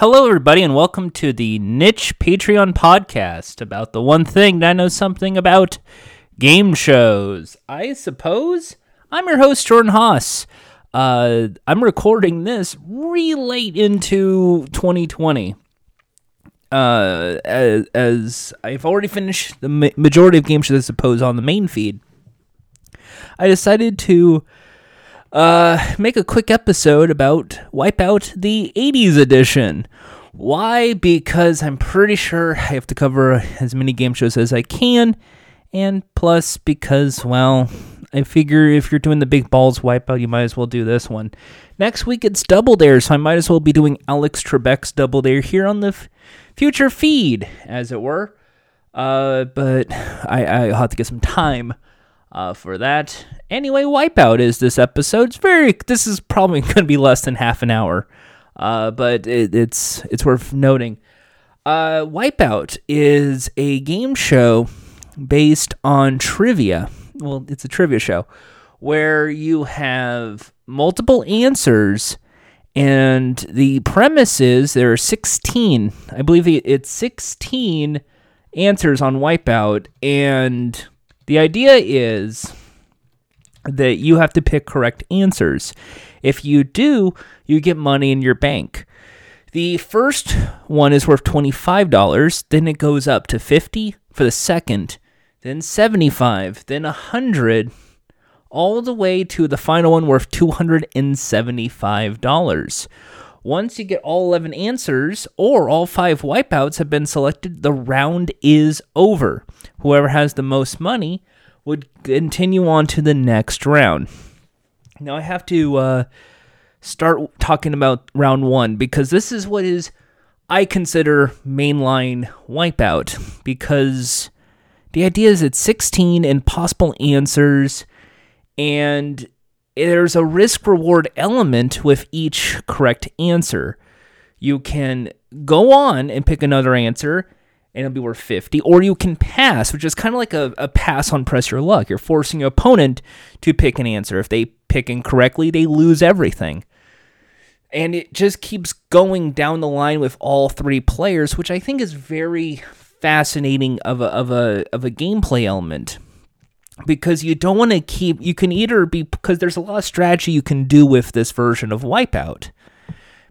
Hello, everybody, and welcome to the Niche Patreon podcast about the one thing that I know something about game shows. I suppose I'm your host, Jordan Haas. Uh, I'm recording this late into 2020. Uh, as, as I've already finished the ma- majority of game shows, I suppose, on the main feed, I decided to uh, make a quick episode about Wipeout the 80s edition. Why? Because I'm pretty sure I have to cover as many game shows as I can, and plus because, well, I figure if you're doing the big balls wipeout, you might as well do this one. Next week it's Double Dare, so I might as well be doing Alex Trebek's Double Dare here on the f- future feed, as it were. Uh, but I, I'll have to get some time uh, for that. Anyway, Wipeout is this episode. It's very. This is probably going to be less than half an hour, uh, but it, it's it's worth noting. Uh, Wipeout is a game show based on trivia. Well, it's a trivia show where you have multiple answers, and the premise is there are 16. I believe it's 16 answers on Wipeout, and the idea is that you have to pick correct answers. If you do, you get money in your bank. The first one is worth $25, then it goes up to 50 for the second, then 75, then 100, all the way to the final one worth $275. Once you get all 11 answers or all 5 wipeouts have been selected, the round is over. Whoever has the most money would continue on to the next round. Now I have to uh, start talking about round one because this is what is I consider mainline wipeout because the idea is it's 16 impossible answers and there's a risk reward element with each correct answer. You can go on and pick another answer and it'll be worth 50 or you can pass which is kind of like a, a pass on press your luck. You're forcing your opponent to pick an answer. If they pick incorrectly they lose everything. And it just keeps going down the line with all three players which i think is very fascinating of a, of a, of a gameplay element because you don't want to keep you can either be because there's a lot of strategy you can do with this version of wipeout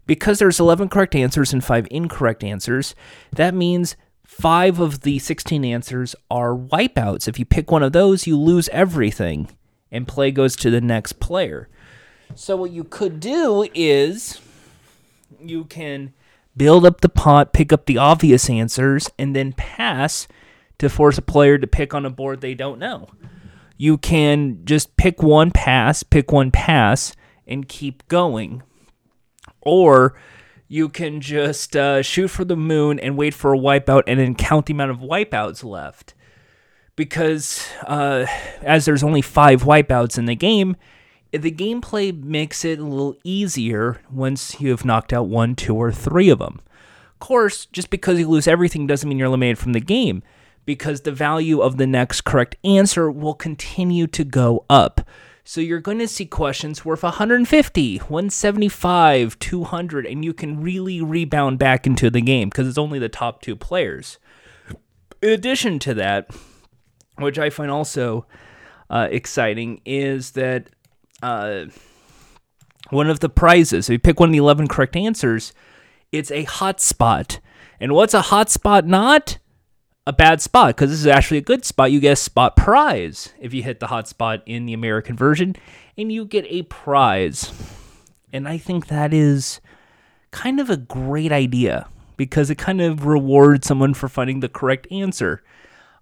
because there's 11 correct answers and 5 incorrect answers that means five of the 16 answers are wipeouts. If you pick one of those, you lose everything, and play goes to the next player. So, what you could do is you can build up the pot, pick up the obvious answers, and then pass to force a player to pick on a board they don't know. You can just pick one pass, pick one pass, and keep going. Or you can just uh, shoot for the moon and wait for a wipeout and then count the amount of wipeouts left. Because uh, as there's only five wipeouts in the game, the gameplay makes it a little easier once you have knocked out one, two, or three of them. Of course, just because you lose everything doesn't mean you're eliminated from the game, because the value of the next correct answer will continue to go up. So you're going to see questions worth 150, 175, 200, and you can really rebound back into the game because it's only the top two players. In addition to that, which I find also uh, exciting, is that uh, one of the prizes, if you pick one of the 11 correct answers, it's a hotspot. And what's a hotspot not? A bad spot because this is actually a good spot. You get a spot prize if you hit the hot spot in the American version, and you get a prize. And I think that is kind of a great idea because it kind of rewards someone for finding the correct answer.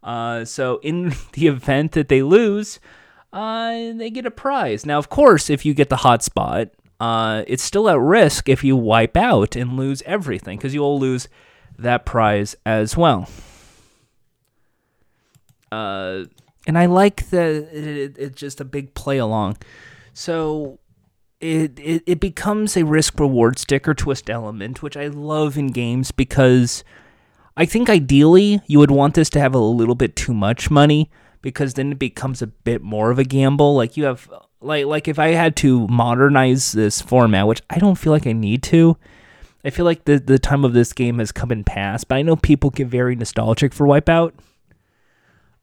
Uh, so in the event that they lose, uh, they get a prize. Now, of course, if you get the hot spot, uh, it's still at risk if you wipe out and lose everything because you'll lose that prize as well. Uh, and I like that it, it's just a big play along. So it, it it becomes a risk reward stick or twist element, which I love in games because I think ideally you would want this to have a little bit too much money because then it becomes a bit more of a gamble. Like you have like like if I had to modernize this format, which I don't feel like I need to, I feel like the the time of this game has come and passed, but I know people get very nostalgic for Wipeout.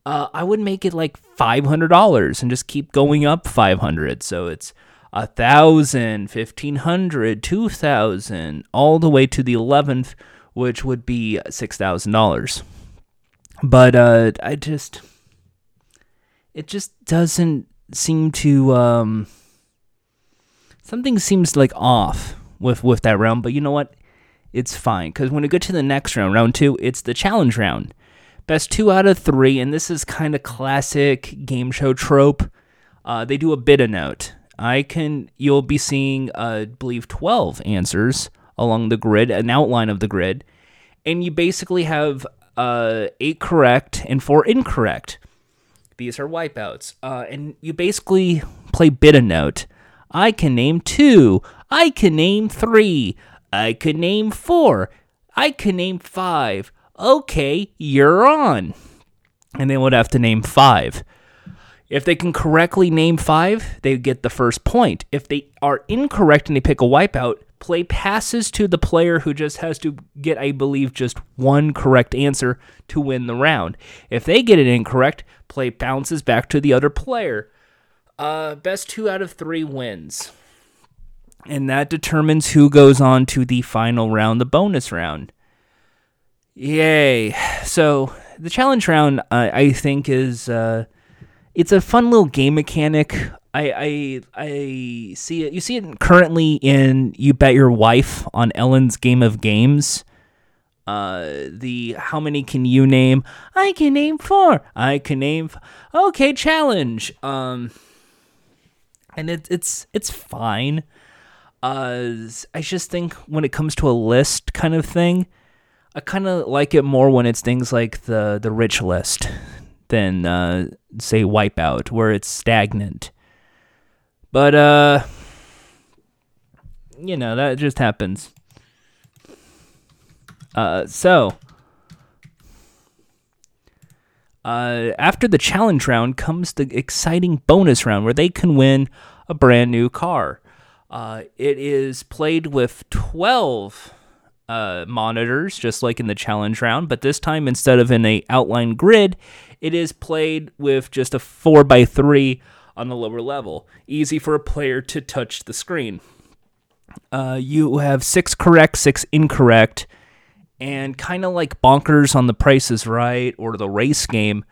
Uh, I would make it like five hundred dollars and just keep going up five hundred. So it's a thousand, fifteen hundred, two thousand, all the way to the eleventh, which would be six thousand dollars. But uh, I just, it just doesn't seem to. Um, something seems like off with with that round. But you know what? It's fine because when we get to the next round, round two, it's the challenge round. Best two out of three, and this is kind of classic game show trope. Uh, they do a Bid-a-Note. I can you'll be seeing uh, I believe 12 answers along the grid, an outline of the grid, and you basically have uh, eight correct and four incorrect. These are wipeouts, uh, and you basically play Bid-a-Note. I can name two. I can name three. I can name four. I can name five. Okay, you're on. And they would have to name five. If they can correctly name five, they get the first point. If they are incorrect and they pick a wipeout, play passes to the player who just has to get, I believe, just one correct answer to win the round. If they get it incorrect, play bounces back to the other player. Uh, best two out of three wins. And that determines who goes on to the final round, the bonus round. Yay. So the challenge round, uh, I think, is. Uh, it's a fun little game mechanic. I, I I see it. You see it currently in "You Bet Your Wife" on Ellen's Game of Games. Uh, the how many can you name? I can name four. I can name. F- okay, challenge. Um, and it, it's it's fine. Uh, I just think when it comes to a list kind of thing, I kind of like it more when it's things like the the rich list than uh, say Wipeout, where it's stagnant. But uh, you know that just happens. Uh, so uh, after the challenge round comes the exciting bonus round where they can win a brand new car. Uh, it is played with 12 uh, monitors, just like in the challenge round, but this time instead of in a outline grid, it is played with just a 4 by 3 on the lower level. Easy for a player to touch the screen. Uh, you have six correct, six incorrect, and kind of like bonkers on the prices right or the race game,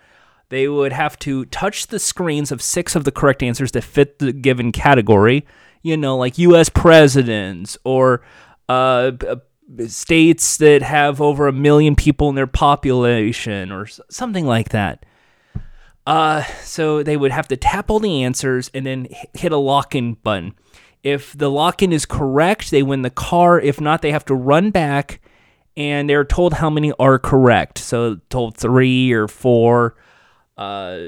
they would have to touch the screens of six of the correct answers that fit the given category. You know, like U.S. presidents or uh, states that have over a million people in their population or something like that. Uh, so they would have to tap all the answers and then hit a lock in button. If the lock in is correct, they win the car. If not, they have to run back and they're told how many are correct. So told three or four, uh,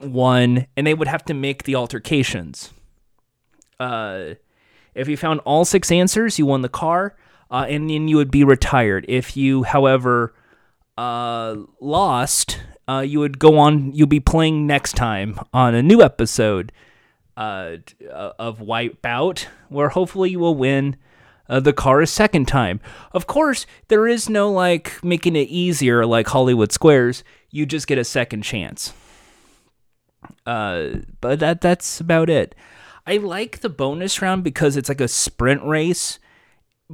one, and they would have to make the altercations. Uh, if you found all six answers, you won the car, uh, and then you would be retired. If you, however, uh, lost, uh, you would go on. You'll be playing next time on a new episode uh, of Wipeout, where hopefully you will win uh, the car a second time. Of course, there is no like making it easier like Hollywood Squares. You just get a second chance. Uh, but that that's about it. I like the bonus round because it's like a sprint race,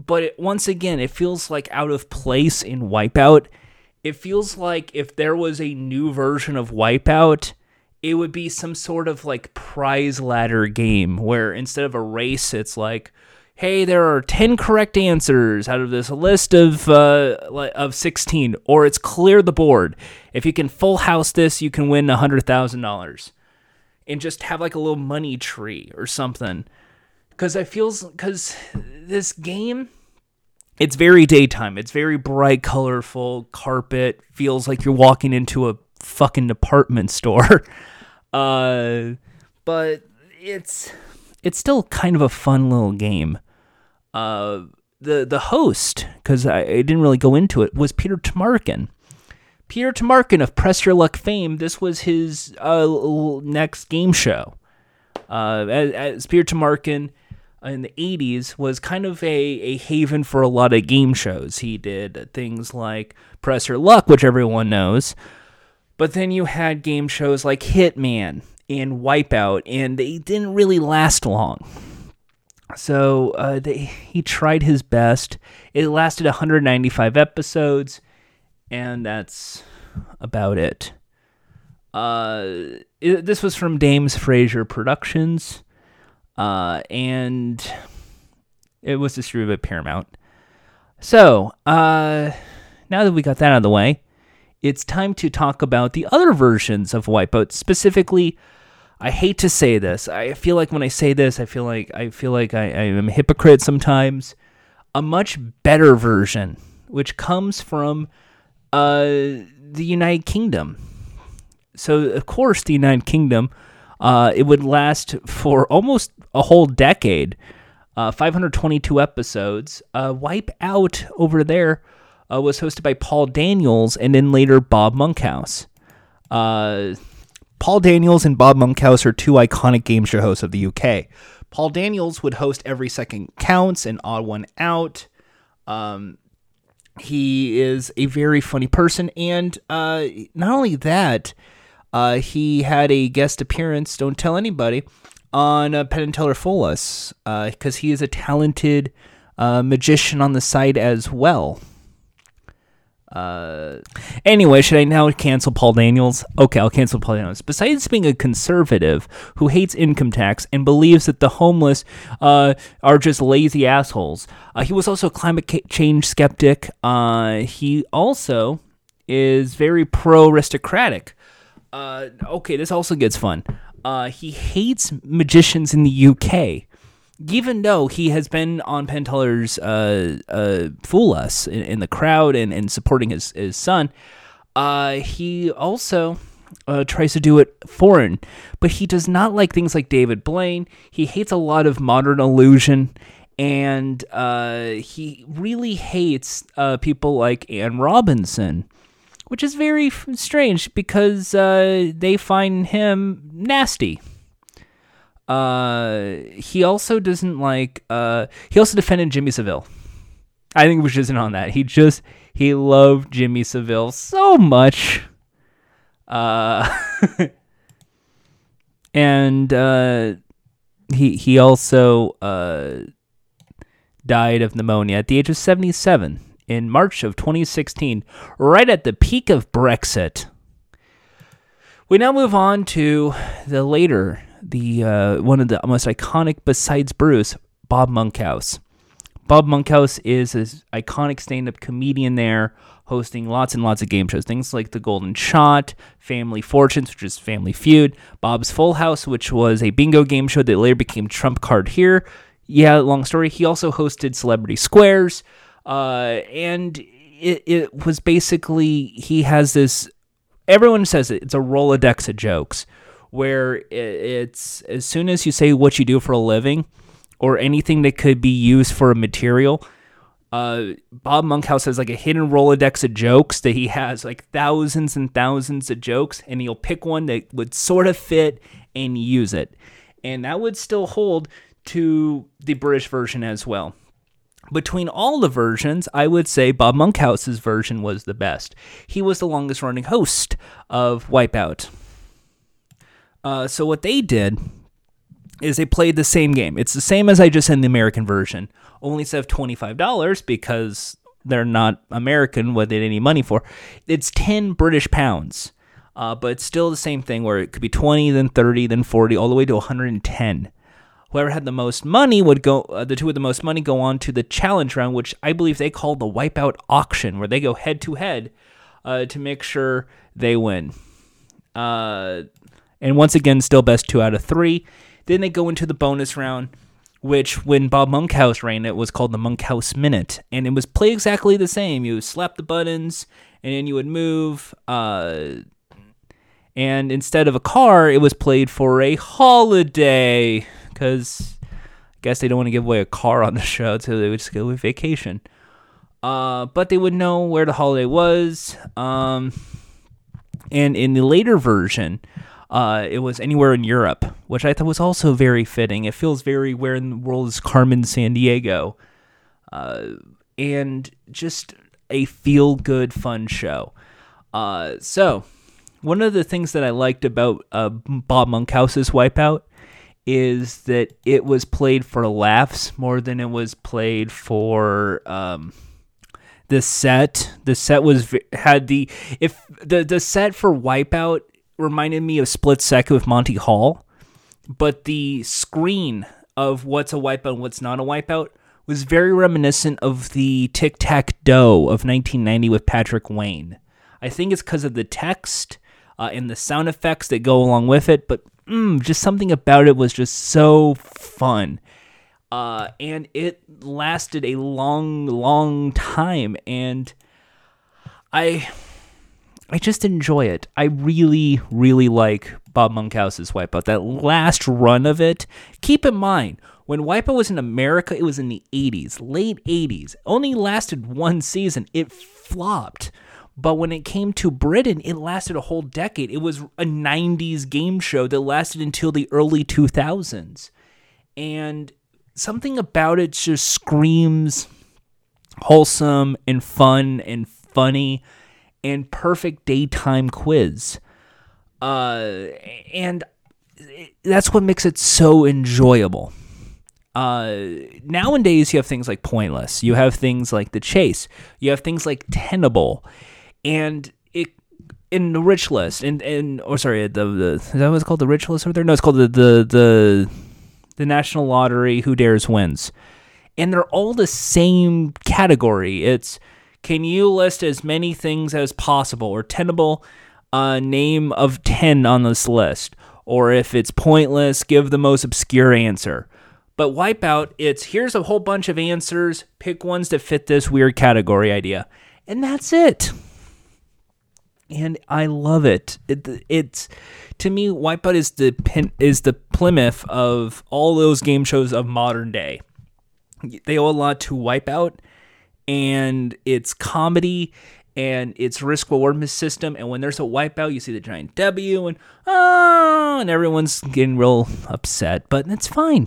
but it, once again, it feels like out of place in Wipeout. It feels like if there was a new version of Wipeout, it would be some sort of like prize ladder game where instead of a race, it's like hey, there are 10 correct answers out of this list of uh, of 16, or it's clear the board. If you can full house this, you can win $100,000. And just have like a little money tree or something. Because I feels, because this game, it's very daytime. It's very bright, colorful, carpet, feels like you're walking into a fucking department store. uh, but it's it's still kind of a fun little game uh, the the host, because I, I, didn't really go into it, was Peter Tomarken. Peter Tomarken of Press Your Luck fame. This was his uh, next game show. Uh, as, as Peter Tomarken, in the 80s was kind of a, a haven for a lot of game shows. He did things like Press Your Luck, which everyone knows. But then you had game shows like Hitman and Wipeout, and they didn't really last long. So uh, they, he tried his best. It lasted 195 episodes, and that's about it. Uh, it, this was from Dames Fraser Productions, uh, and it was distributed by Paramount. So, uh, now that we got that out of the way, it's time to talk about the other versions of Wipeout. Specifically, I hate to say this. I feel like when I say this, I feel like I feel like I, I am a hypocrite sometimes. A much better version, which comes from uh, the United Kingdom. So, of course, the United Kingdom, uh, it would last for almost a whole decade. Uh, 522 episodes. Uh, Wipe Out over there uh, was hosted by Paul Daniels and then later Bob Monkhouse. Uh, Paul Daniels and Bob Monkhouse are two iconic game show hosts of the UK. Paul Daniels would host Every Second Counts and Odd One Out. Um, he is a very funny person, and uh, not only that, uh, he had a guest appearance. Don't tell anybody on uh, Penn and Teller Fool Us because he is a talented uh, magician on the side as well. Uh, anyway, should I now cancel Paul Daniels? Okay, I'll cancel Paul Daniels. Besides being a conservative who hates income tax and believes that the homeless uh, are just lazy assholes, uh, he was also a climate change skeptic. Uh, he also is very pro aristocratic. Uh, okay, this also gets fun. Uh, he hates magicians in the UK even though he has been on Penn Teller's uh, uh, Fool Us in, in, the crowd and, and supporting his, his son, uh, he also uh, tries to do it foreign. But he does not like things like David Blaine. He hates a lot of modern illusion. And he really hates people like Anne Robinson, which is very strange because they find him nasty. Uh, he also doesn't like. Uh, he also defended Jimmy Savile. I think which isn't on that. He just he loved Jimmy Savile so much. Uh, and uh, he he also uh, died of pneumonia at the age of seventy seven in March of 2016, right at the peak of Brexit. We now move on to the later the uh, one of the most iconic besides Bruce, Bob Monkhouse. Bob Monkhouse is an iconic stand-up comedian there, hosting lots and lots of game shows, things like The Golden Shot, Family Fortunes, which is Family Feud, Bob's Full House, which was a bingo game show that later became Trump Card Here. Yeah, long story. He also hosted Celebrity Squares, uh, and it, it was basically he has this. Everyone says it, it's a Rolodex of jokes where it's as soon as you say what you do for a living or anything that could be used for a material, uh, Bob Monkhouse has like a hidden Rolodex of jokes that he has like thousands and thousands of jokes, and he'll pick one that would sort of fit and use it. And that would still hold to the British version as well. Between all the versions, I would say Bob Monkhouse's version was the best. He was the longest running host of Wipeout. Uh, so what they did is they played the same game. It's the same as I just said in the American version, only instead of twenty five dollars because they're not American, what they didn't any money for. It's ten British pounds, uh, but it's still the same thing where it could be twenty, then thirty, then forty, all the way to one hundred and ten. Whoever had the most money would go. Uh, the two with the most money go on to the challenge round, which I believe they call the wipeout auction, where they go head to head uh, to make sure they win. Uh, and once again, still best two out of three. Then they go into the bonus round, which when Bob Monkhouse ran it was called the Monkhouse Minute, and it was play exactly the same. You slap the buttons, and then you would move. Uh, and instead of a car, it was played for a holiday because I guess they don't want to give away a car on the show, so they would just go with vacation. Uh, but they would know where the holiday was. Um, and in the later version, uh, it was anywhere in Europe, which I thought was also very fitting. It feels very where in the world is Carmen Sandiego, uh, and just a feel good, fun show. Uh, so, one of the things that I liked about uh, Bob Monkhouse's Wipeout is that it was played for laughs more than it was played for um, the set. The set was had the if the the set for Wipeout reminded me of Split Second with Monty Hall, but the screen of what's a wipeout and what's not a wipeout was very reminiscent of the Tic Tac Dough of 1990 with Patrick Wayne. I think it's because of the text uh, and the sound effects that go along with it, but mm, just something about it was just so fun. Uh, and it lasted a long, long time, and I I just enjoy it. I really, really like Bob Monkhouse's Wipeout. That last run of it. Keep in mind, when Wipeout was in America, it was in the 80s, late 80s. Only lasted one season. It flopped. But when it came to Britain, it lasted a whole decade. It was a 90s game show that lasted until the early 2000s. And something about it just screams wholesome and fun and funny and perfect daytime quiz. Uh, and that's what makes it so enjoyable. Uh, nowadays, you have things like Pointless. You have things like The Chase. You have things like Tenable, and it in the Rich List and and or sorry, the the is that what's called the Rich List over there? No, it's called the the the the National Lottery. Who dares wins, and they're all the same category. It's can you list as many things as possible or tenable uh, name of 10 on this list? Or if it's pointless, give the most obscure answer. But Wipeout, it's here's a whole bunch of answers, pick ones that fit this weird category idea. And that's it. And I love it. it it's to me, Wipeout is the is the Plymouth of all those game shows of modern day. They owe a lot to Wipeout and it's comedy and it's risk reward system. And when there's a wipeout, you see the giant W and oh, and everyone's getting real upset, but that's fine.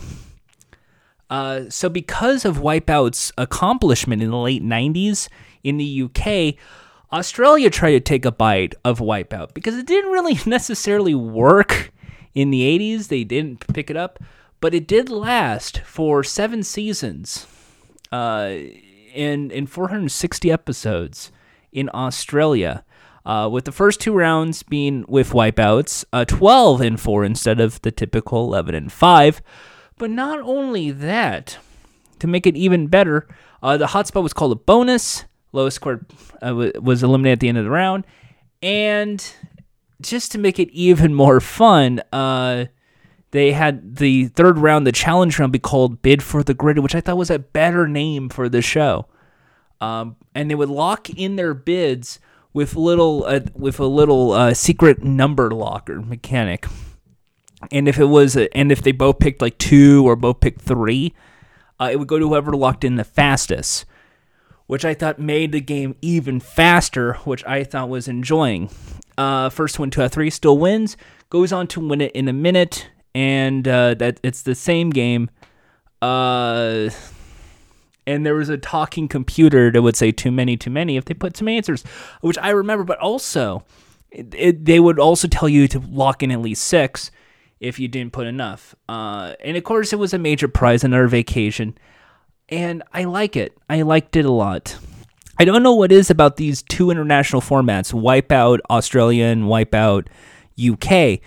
Uh, so because of Wipeout's accomplishment in the late 90s in the UK, Australia tried to take a bite of Wipeout because it didn't really necessarily work in the 80s. They didn't pick it up, but it did last for seven seasons. Uh, in in 460 episodes in Australia. Uh, with the first two rounds being with wipeouts, uh, 12 and 4 instead of the typical 11 and 5. But not only that, to make it even better, uh, the hotspot was called a bonus. Lowest score uh, was eliminated at the end of the round. And just to make it even more fun, uh, they had the third round, the challenge round, be called Bid for the Grid, which I thought was a better name for the show. Um, and they would lock in their bids with little uh, with a little uh, secret number locker mechanic. And if it was, a, and if they both picked like two or both picked three, uh, it would go to whoever locked in the fastest, which I thought made the game even faster, which I thought was enjoying. Uh, first one to a three still wins, goes on to win it in a minute, and uh, that it's the same game. Uh, and there was a talking computer that would say too many, too many if they put some answers, which I remember. But also, it, it, they would also tell you to lock in at least six if you didn't put enough. Uh, and of course, it was a major prize our vacation, and I like it. I liked it a lot. I don't know what is about these two international formats, Wipeout Australian, Wipeout UK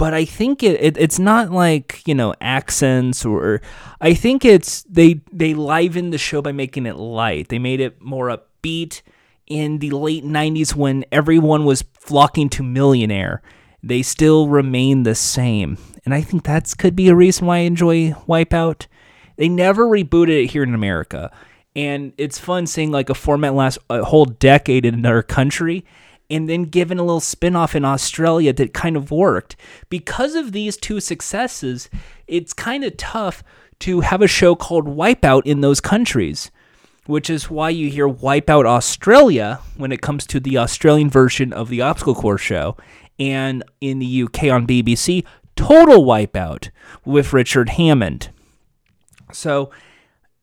but I think it, it, it's not like you know accents or I think it's they they liven the show by making it light. They made it more upbeat in the late 90s when everyone was flocking to Millionaire. They still remain the same. And I think that's could be a reason why I enjoy Wipeout. They never rebooted it here in America. And it's fun seeing like a format last a whole decade in another country and then given a little spin-off in Australia that kind of worked. Because of these two successes, it's kind of tough to have a show called Wipeout in those countries, which is why you hear Wipeout Australia when it comes to the Australian version of the obstacle course show, and in the UK on BBC, Total Wipeout with Richard Hammond. So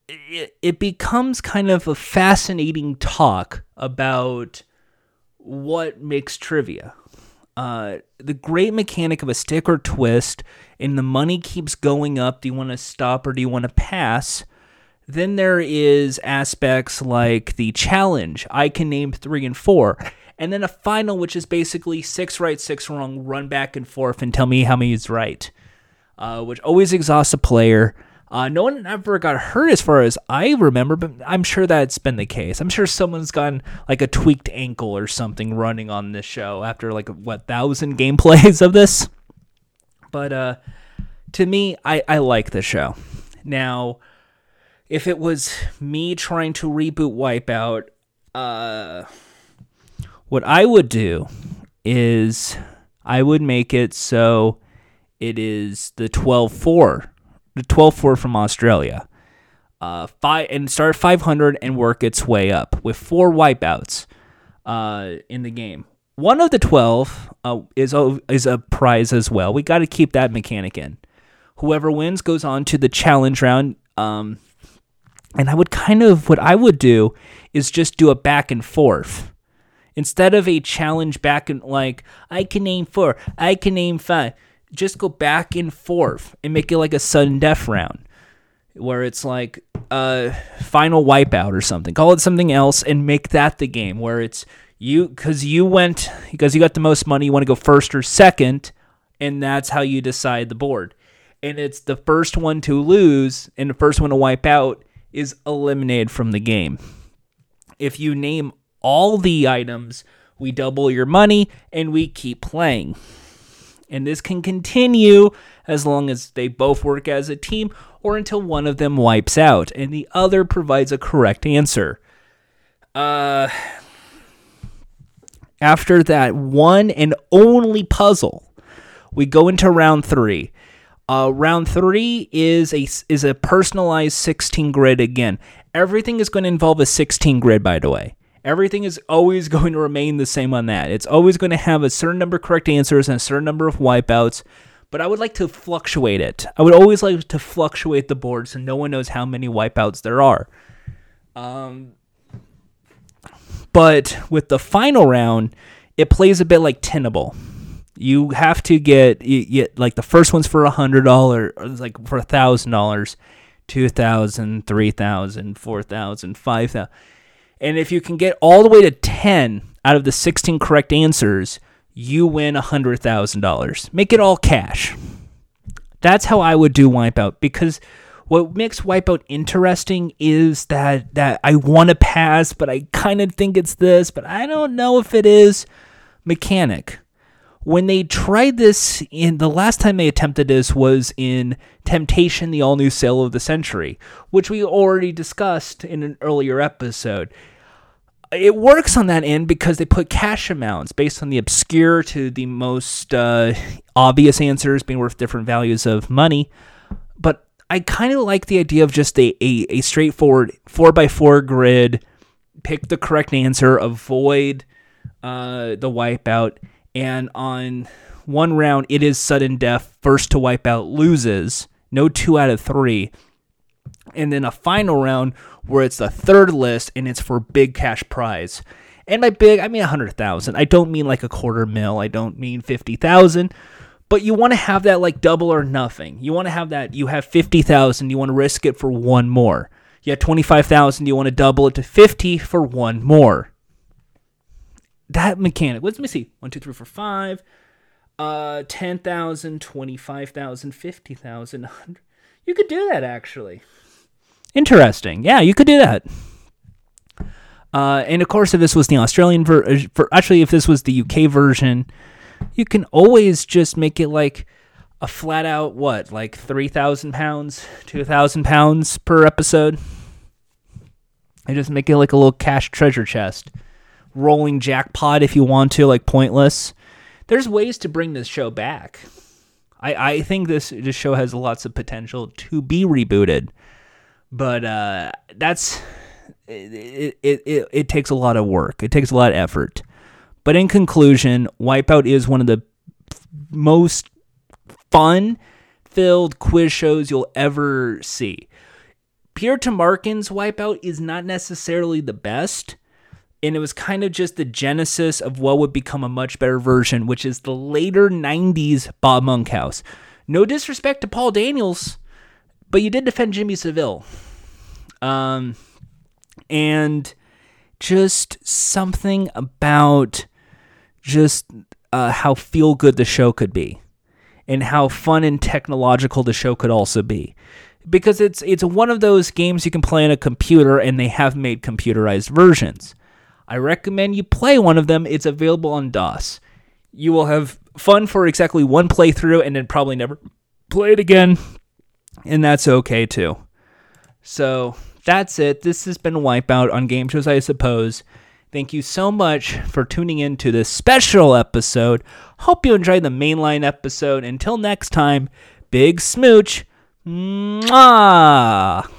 it, becomes kind of a fascinating talk about what makes trivia. Uh, the great mechanic of a stick or twist, and the money keeps going up. Do you want to stop or do you want to pass? Then there is aspects like the challenge. I can name three and four. And then a final, which is basically six right, six wrong, run back and forth and tell me how many is right, uh, which always exhausts a player. Uh, no one ever got hurt as far as I remember, but I'm sure that's been the case. I'm sure someone's gotten like a tweaked ankle or something running on this show after like what thousand gameplays of this. But uh, to me, I, I like the show. Now, if it was me trying to reboot Wipeout, uh, what I would do is I would make it so it is the 12 4 the 12 4 from Australia. Uh, five and start 500 and work its way up with four wipeouts uh, in the game. One of the 12 uh, is a, is a prize as well. We got to keep that mechanic in. Whoever wins goes on to the challenge round. Um, and I would kind of what I would do is just do a back and forth. Instead of a challenge back and like I can name four, I can name five just go back and forth and make it like a sudden death round where it's like a final wipeout or something. Call it something else and make that the game where it's you because you went because you got the most money. You want to go first or second, and that's how you decide the board. And it's the first one to lose and the first one to wipe out is eliminated from the game. If you name all the items, we double your money and we keep playing and this can continue as long as they both work as a team or until one of them wipes out and the other provides a correct answer. Uh, after that one and only puzzle, we go into round three. Uh, round three is a is a personalized 16 grid again. Everything is going to involve a 16 grid, by the way. Everything is always going to remain the same on that. It's always going to have a certain number of correct answers and a certain number of wipeouts, but I would like to fluctuate it. I would always like to fluctuate the board so no one knows how many wipeouts there are. Um, but with the final round, it plays a bit like Tenable. You have to get, you, like the first one's for a hundred dollar, like for a thousand dollars, two thousand, three thousand, four thousand, five thousand and if you can get all the way to 10 out of the 16 correct answers, you win $100,000. Make it all cash. That's how I would do Wipeout because what makes Wipeout interesting is that that I want to pass, but I kind of think it's this, but I don't know if it is mechanic when they tried this in the last time they attempted this was in Temptation, the all new sale of the century, which we already discussed in an earlier episode. It works on that end because they put cash amounts based on the obscure to the most uh, obvious answers being worth different values of money. But I kind of like the idea of just a, a, a straightforward 4x4 grid, pick the correct answer, avoid uh, the wipeout and on one round it is sudden death first to wipe out loses no two out of three. And then a final round where it's the third list and it's for big cash prize. And by big i mean a hundred thousand. I don't mean like a quarter mil. I don't mean fifty thousand. But you want to have that like double or nothing. You want to have that you have 50000 you want to risk it for one more. You have 25000 you want to double it to 50 for one more that mechanic. Let's me see. One, two, three, four, five. Uh, 10,000, 25,000, 50,000. You could do that actually. Interesting. Yeah, you could do that. Uh, and of course, if this was the Australian version, uh, actually, if this was the UK version, you can always just make it like a flat out what, like three thousand pounds, two thousand pounds per episode. And just make it like a little cash treasure chest rolling jackpot if you want to, like pointless. There's ways to bring this show back. I, I think this this show has lots of potential to be rebooted, but uh, that's it, it, it, it takes a lot of work. It takes a lot of effort. But in conclusion, Wipeout is one of the most fun filled quiz shows you'll ever see. Pierre Tomarken's Wipeout is not necessarily the best, and it was kind of just the genesis of what would become a much better version, which is the later 90s Bob Monkhouse. No disrespect to Paul Daniels, but you did defend Jimmy Savile. Um, and just something about just uh, how feel good the show could be and how fun and technological the show could also be because it's it's one of those games you can play on a computer and they have made computerized versions. I recommend you play one of them. It's available on DOS. You will have fun for exactly one playthrough and then probably never play it again. And that's okay too. So that's it. This has been Wipeout on Game Shows, I suppose. Thank you so much for tuning in to this special episode. Hope you enjoyed the mainline episode. Until next time, big smooch. Mwah!